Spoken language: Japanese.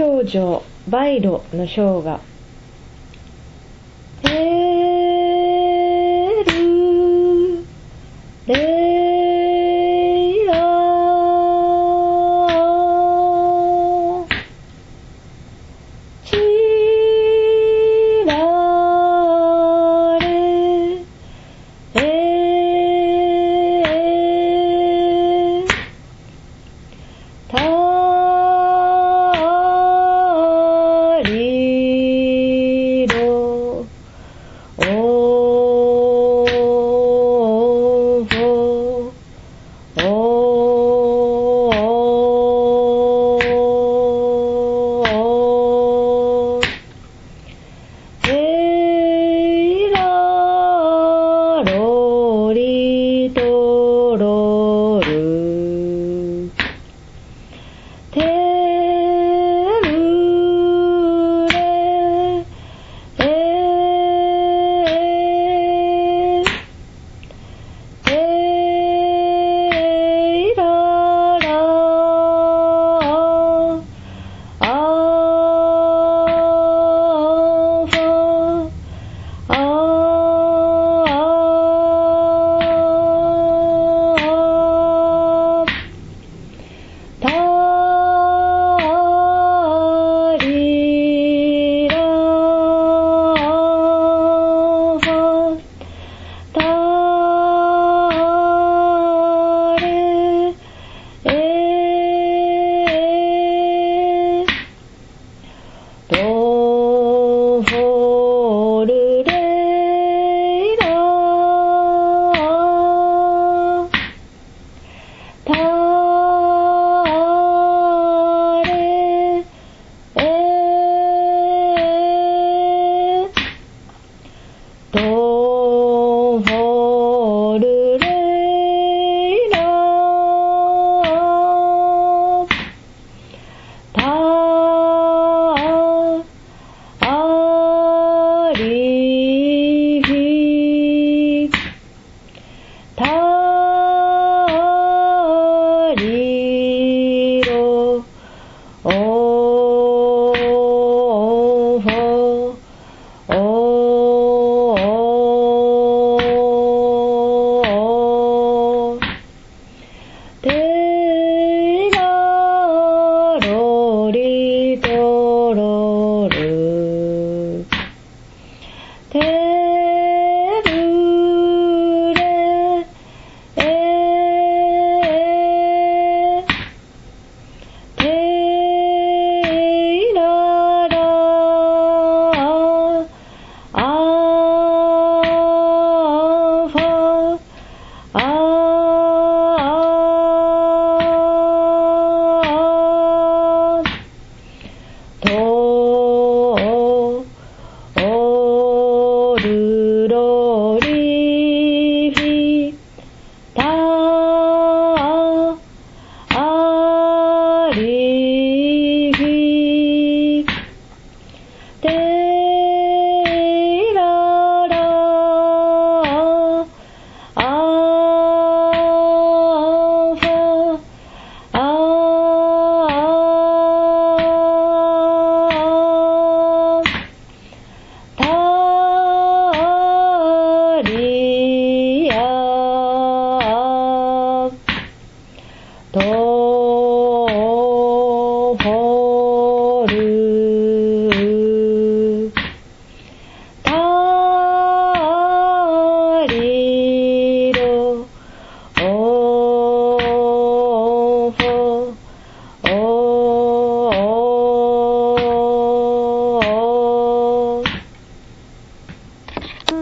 表情、梅路の章が 더